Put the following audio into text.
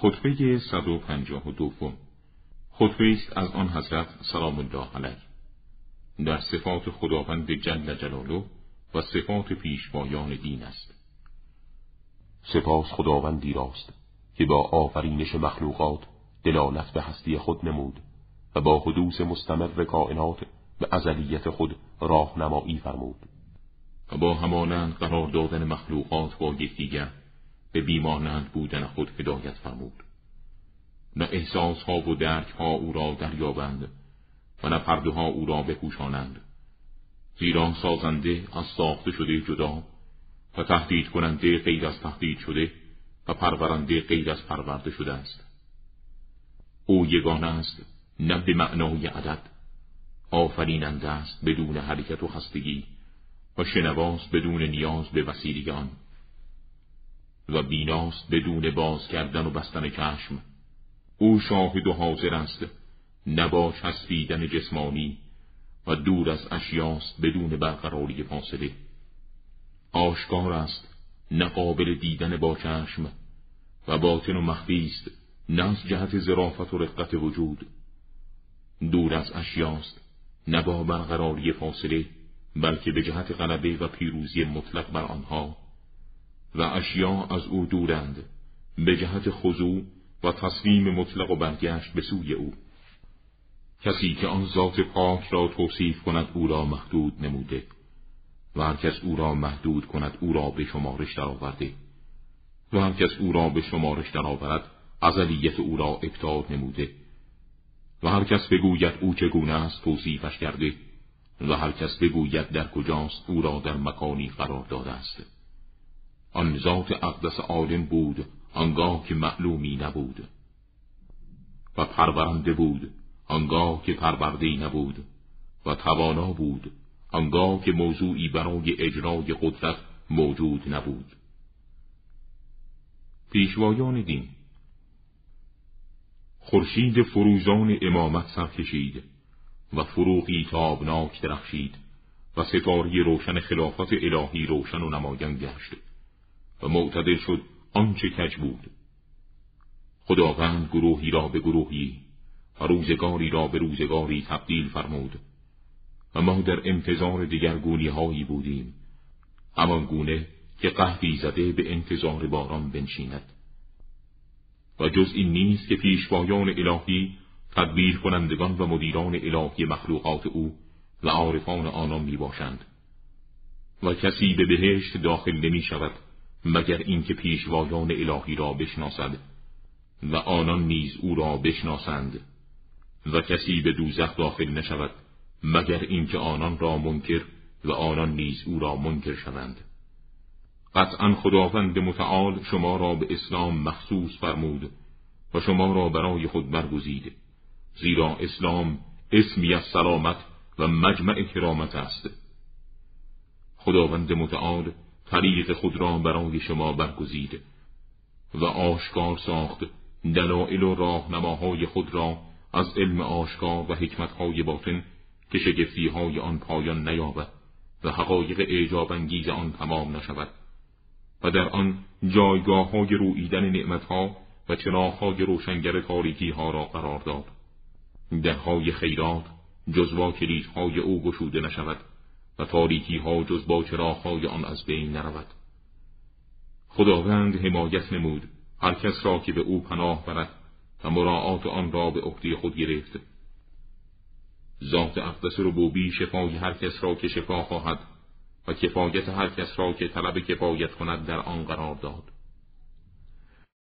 خطبه 152 خطبه است از آن حضرت سلام الله علیه. در صفات خداوند جل جلاله و صفات پیشوایان دین است. سپاس خداوندی راست که با آفرینش مخلوقات دلالت به هستی خود نمود و با حدوث مستمر کائنات به ازلیت خود راهنمایی فرمود. و با همانند قرار دادن مخلوقات با یکدیگر به بیمانند بودن خود هدایت فرمود. نه احساس ها و درک ها او را دریابند و نه پرده ها او را بپوشانند. زیرا سازنده از ساخته شده جدا و تهدید کننده غیر از تهدید شده و پرورنده غیر از پرورده شده است. او یگانه است نه به معنای عدد. آفریننده است بدون حرکت و خستگی و شنواست بدون نیاز به وسیله آن و بیناست بدون باز کردن و بستن چشم. او شاهد و حاضر است نبا چسبیدن جسمانی و دور از اشیاست بدون برقراری فاصله. آشکار است نه دیدن با چشم و باطن و مخفی است نه از جهت ظرافت و رقت وجود. دور از اشیاست نه با برقراری فاصله بلکه به جهت غلبه و پیروزی مطلق بر آنها و اشیا از او دورند به جهت خضوع و تسلیم مطلق و برگشت به سوی او. کسی که آن ذات پاک را توصیف کند او را محدود نموده و هر کس او را محدود کند او را به شمارش درآورده. و هر کس او را به شمارش درآورد ازلیت او را ابتاد نموده. و هر کس بگوید او چگونه است توصیفش کرده. و هر کس بگوید در کجاست او را در مکانی قرار داده است. آن ذات اقدس عالم بود آنگاه که معلومی نبود. و پرورنده بود آنگاه که پرورده نبود. و توانا بود آنگاه که موضوعی برای اجرای قدرت موجود نبود. پیشوایان دین خورشید فروزان امامت سر کشید و فروغی تابناک درخشید و ستاری روشن خلافت الهی روشن و نمایان گشت. و معتدل شد آنچه کج بود. خداوند گروهی را به گروهی و روزگاری را به روزگاری تبدیل فرمود و ما در انتظار گونی هایی بودیم. همان گونه که قهدی زده به انتظار باران بنشیند. و جز این نیست که پیشوایان الهی تدبیر کنندگان و مدیران الهی مخلوقات او و عارفان آنان می باشند و کسی به بهشت داخل نمی شود مگر اینکه پیشوایان الهی را بشناسد و آنان نیز او را بشناسند و کسی به دوزخ داخل نشود مگر اینکه آنان را منکر و آنان نیز او را منکر شوند. قطعا خداوند متعال شما را به اسلام مخصوص فرمود و شما را برای خود برگزید زیرا اسلام اسمی از سلامت و مجمع کرامت است. خداوند متعال طریق خود را برای شما برگزید و آشکار ساخت دلائل و راهنماهای خود را از علم آشکار و حکمتهای باطن که شگفتیهای آن پایان نیابد و حقایق اعجاب انگیز آن تمام نشود و در آن جایگاه های رویدن نعمتها و چراغهای روشنگر تاریکی ها را قرار داد. درهای خیرات جزوا کلیدهای او گشوده نشود. و تاریکی ها جز با چراغهای آن از بین نرود. خداوند حمایت نمود. هر کس را که به او پناه برد و مراعات آن را به عهده خود گرفت. ذات اقدس ربوبی شفای هر کس را که شفا خواهد و کفایت هر کس را که طلب کفایت کند در آن قرار داد.